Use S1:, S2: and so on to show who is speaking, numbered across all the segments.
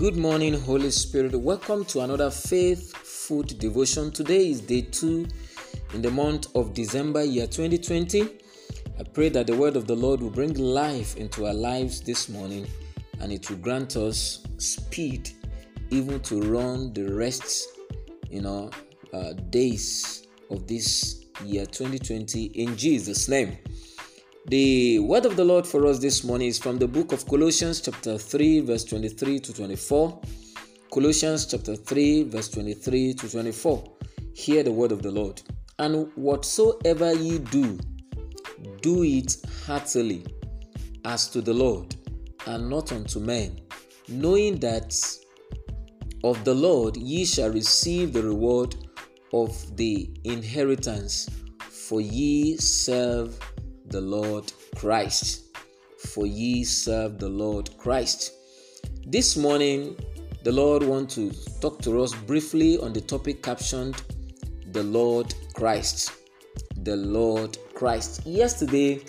S1: Good morning, Holy Spirit. Welcome to another faith food devotion. Today is day two in the month of December, year 2020. I pray that the word of the Lord will bring life into our lives this morning and it will grant us speed even to run the rest, you know, uh, days of this year 2020 in Jesus' name. The word of the Lord for us this morning is from the book of Colossians, chapter 3, verse 23 to 24. Colossians, chapter 3, verse 23 to 24. Hear the word of the Lord. And whatsoever ye do, do it heartily, as to the Lord, and not unto men, knowing that of the Lord ye shall receive the reward of the inheritance, for ye serve the Lord Christ. For ye serve the Lord Christ. This morning, the Lord wants to talk to us briefly on the topic captioned The Lord Christ. The Lord Christ. Yesterday,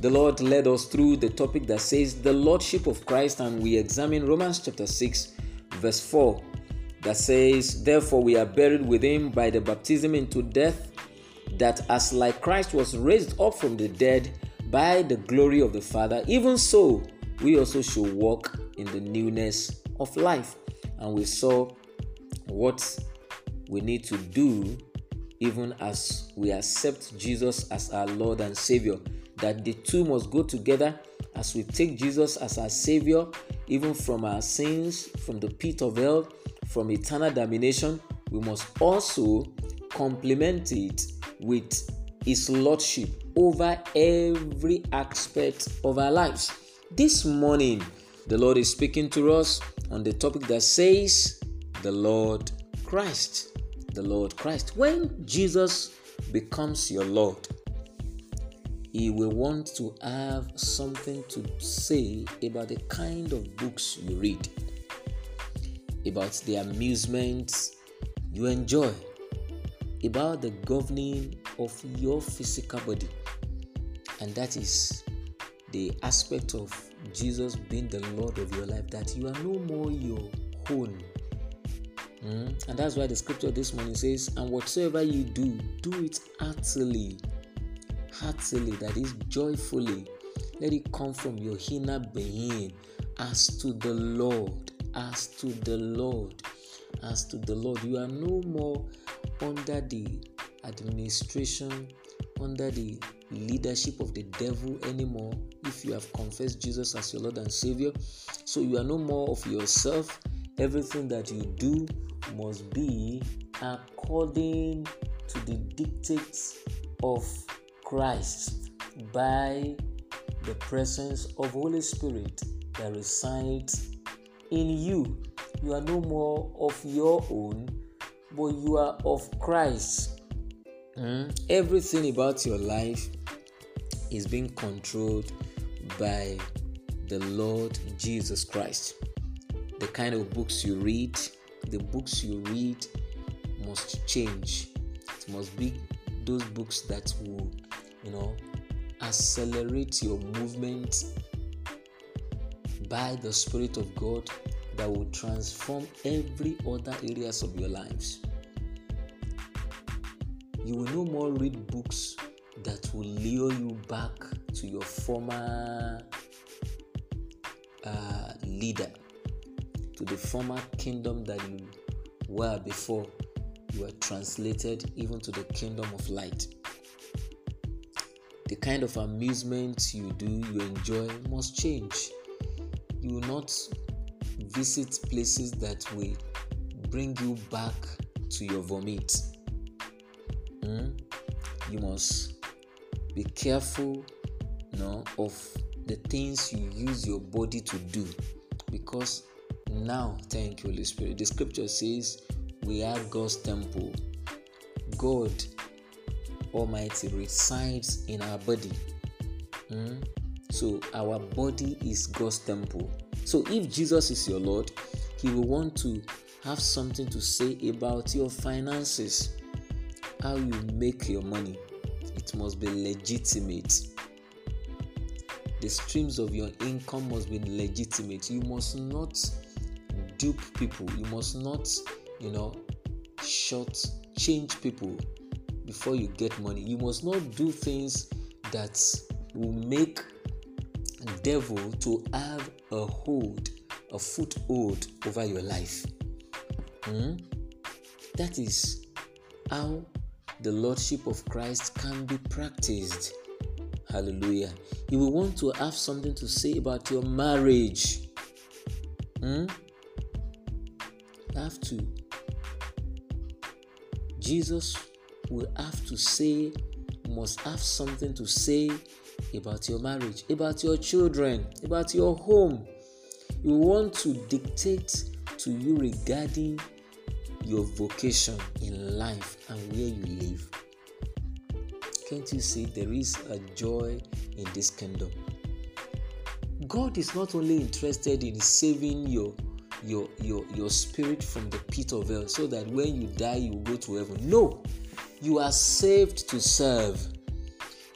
S1: the Lord led us through the topic that says the Lordship of Christ, and we examine Romans chapter 6, verse 4, that says, Therefore, we are buried with him by the baptism into death that as like Christ was raised up from the dead by the glory of the Father, even so we also should walk in the newness of life. And we saw what we need to do even as we accept Jesus as our Lord and Savior, that the two must go together as we take Jesus as our Savior, even from our sins, from the pit of hell, from eternal damnation. We must also complement it with His Lordship over every aspect of our lives. This morning, the Lord is speaking to us on the topic that says, The Lord Christ. The Lord Christ. When Jesus becomes your Lord, He will want to have something to say about the kind of books you read, about the amusements you enjoy, about the governing of your physical body. And that is the aspect of Jesus being the Lord of your life, that you are no more your own. Mm? And that's why the scripture this morning says, And whatsoever you do, do it heartily. Heartily, that is joyfully. Let it come from your inner being as to the Lord. As to the Lord. As to the Lord. You are no more under the administration, under the leadership of the devil anymore if you have confessed Jesus as your Lord and Savior. So you are no more of yourself. Everything that you do must be according to the dictates of Christ by the presence of Holy Spirit that resides in you. You are no more of your own, but you are of Christ. Mm? Everything about your life is being controlled by the Lord Jesus Christ. The kind of books you read, the books you read must change. It must be those books that will, you know, accelerate your movement by the Spirit of God that will transform every other areas of your lives. You will no more read books that will lure you back to your former uh, leader, to the former kingdom that you were before you were translated even to the kingdom of light. The kind of amusement you do, you enjoy, must change. You will not visit places that will bring you back to your vomit. Mm? You must be careful you know, of the things you use your body to do because now thank you holy spirit the scripture says we are god's temple god almighty resides in our body mm? so our body is god's temple so if jesus is your lord he will want to have something to say about your finances how you make your money it must be legitimate. The streams of your income must be legitimate. You must not dupe people. You must not, you know, short change people before you get money. You must not do things that will make devil to have a hold, a foothold over your life. Hmm? That is how the Lordship of Christ can be practiced. Hallelujah. You will want to have something to say about your marriage. Hmm? Have to. Jesus will have to say, must have something to say about your marriage, about your children, about your home. You want to dictate to you regarding your vocation in life and where you live. Can't you see there is a joy in this kingdom? God is not only interested in saving your your your your spirit from the pit of hell so that when you die you go to heaven. No. You are saved to serve.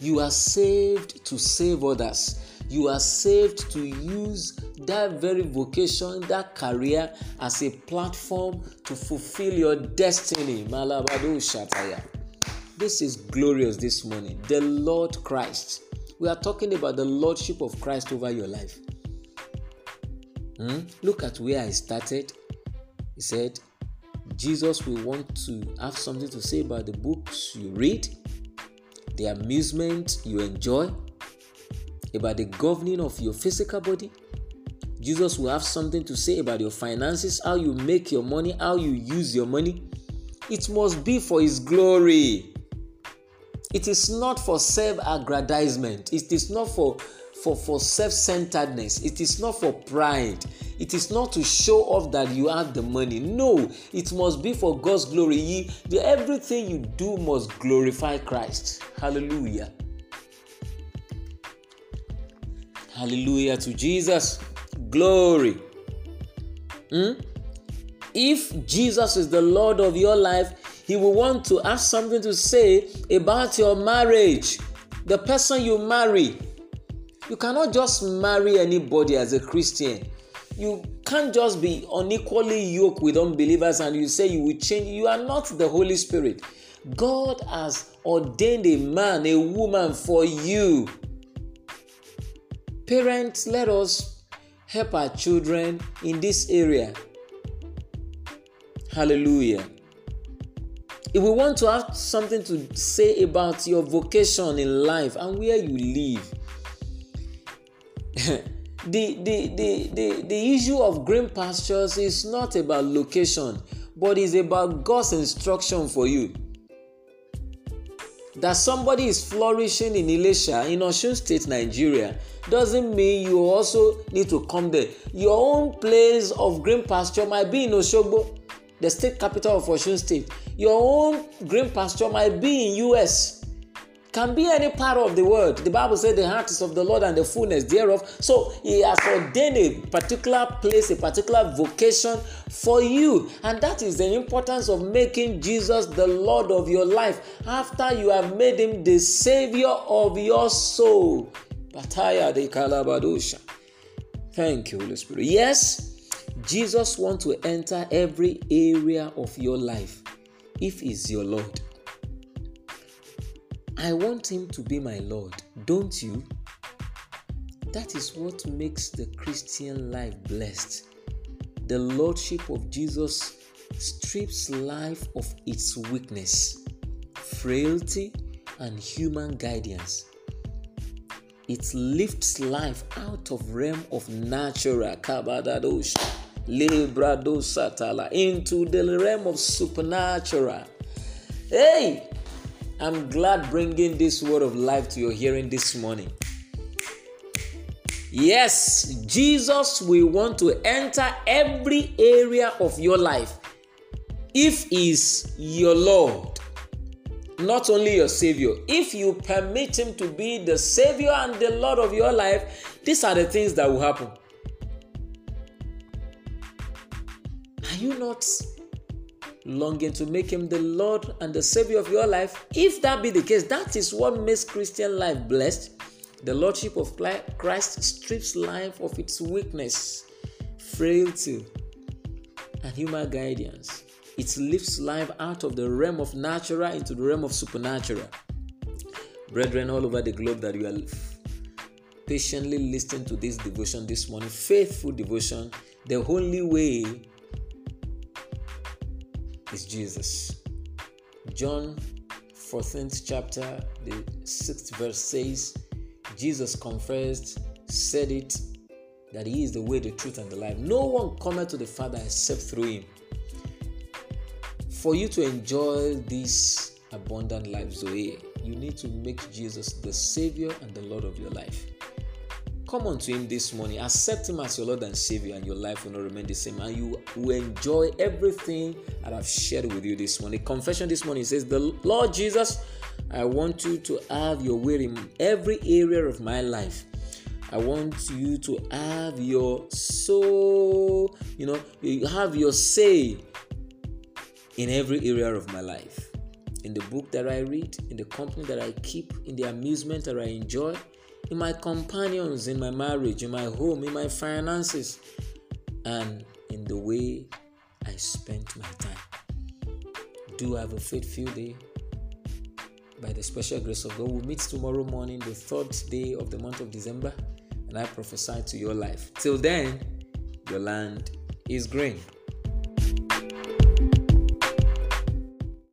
S1: You are saved to save others. You are saved to use that very vocation, that career as a platform to fulfill your destiny. Malabado Shataya. This is glorious this morning. The Lord Christ. We are talking about the Lordship of Christ over your life. Hmm? Look at where I started. He said, Jesus will want to have something to say about the books you read, the amusement you enjoy, about the governing of your physical body. Jesus will have something to say about your finances, how you make your money, how you use your money. It must be for His glory. It is not for self aggrandizement. It is not for, for, for self centeredness. It is not for pride. It is not to show off that you have the money. No, it must be for God's glory. The, everything you do must glorify Christ. Hallelujah. Hallelujah to Jesus. Glory. Hmm? If Jesus is the Lord of your life, He will want to have something to say about your marriage, the person you marry. You cannot just marry anybody as a Christian. You can't just be unequally yoked with unbelievers and you say you will change. You are not the Holy Spirit. God has ordained a man, a woman for you. Parents, let us help our children in this area. Hallelujah. If we want to have something to say about your vocation in life and where you live, the, the, the, the, the issue of green pastures is not about location, but is about God's instruction for you. That somebody is flourishing in Elisha in Osun State, Nigeria, doesn't mean you also need to come there. Your own place of green pasture might be in Oshogbo, the state capital of Osun State. Your own green pasture might be in US can be any part of the world. The Bible said the heart is of the Lord and the fullness thereof. So He has ordained a particular place, a particular vocation for you. And that is the importance of making Jesus the Lord of your life after you have made Him the Savior of your soul. Bataya de Kalabadosha. Thank you, Holy Spirit. Yes, Jesus wants to enter every area of your life if He's your Lord. I want Him to be my Lord, don't you? That is what makes the Christian life blessed. The Lordship of Jesus strips life of its weakness, frailty, and human guidance. It lifts life out of realm of natural kabadadosh, satala into the realm of supernatural. Hey, I'm glad bringing this word of life to your hearing this morning. Yes, Jesus will want to enter every area of your life if He is your Lord, not only your Savior. If you permit Him to be the Savior and the Lord of your life, these are the things that will happen. Are you not longing to make him the Lord and the Savior of your life, if that be the case, that is what makes Christian life blessed. The Lordship of Christ strips life of its weakness, frailty, and human guidance. It lifts life out of the realm of natural into the realm of supernatural. Brethren, all over the globe that you are patiently listening to this devotion this morning, faithful devotion, the only way is Jesus. John 14th chapter, the 6th verse says, Jesus confessed, said it, that He is the way, the truth, and the life. No one cometh to the Father except through Him. For you to enjoy this abundant life, Zoe, you need to make Jesus the Savior and the Lord of your life. Come unto Him this morning, accept Him as your Lord and Savior, and your life will not remain the same. And you will enjoy everything that I've shared with you this morning. Confession this morning says, The Lord Jesus, I want you to have your will in every area of my life. I want you to have your soul, you know, you have your say in every area of my life. In the book that I read, in the company that I keep, in the amusement that I enjoy, in my companions, in my marriage, in my home, in my finances, and in the way I spent my time. Do have a faith-filled day by the special grace of God. We'll meet tomorrow morning, the third day of the month of December and I prophesy to your life. Till then, your land is green.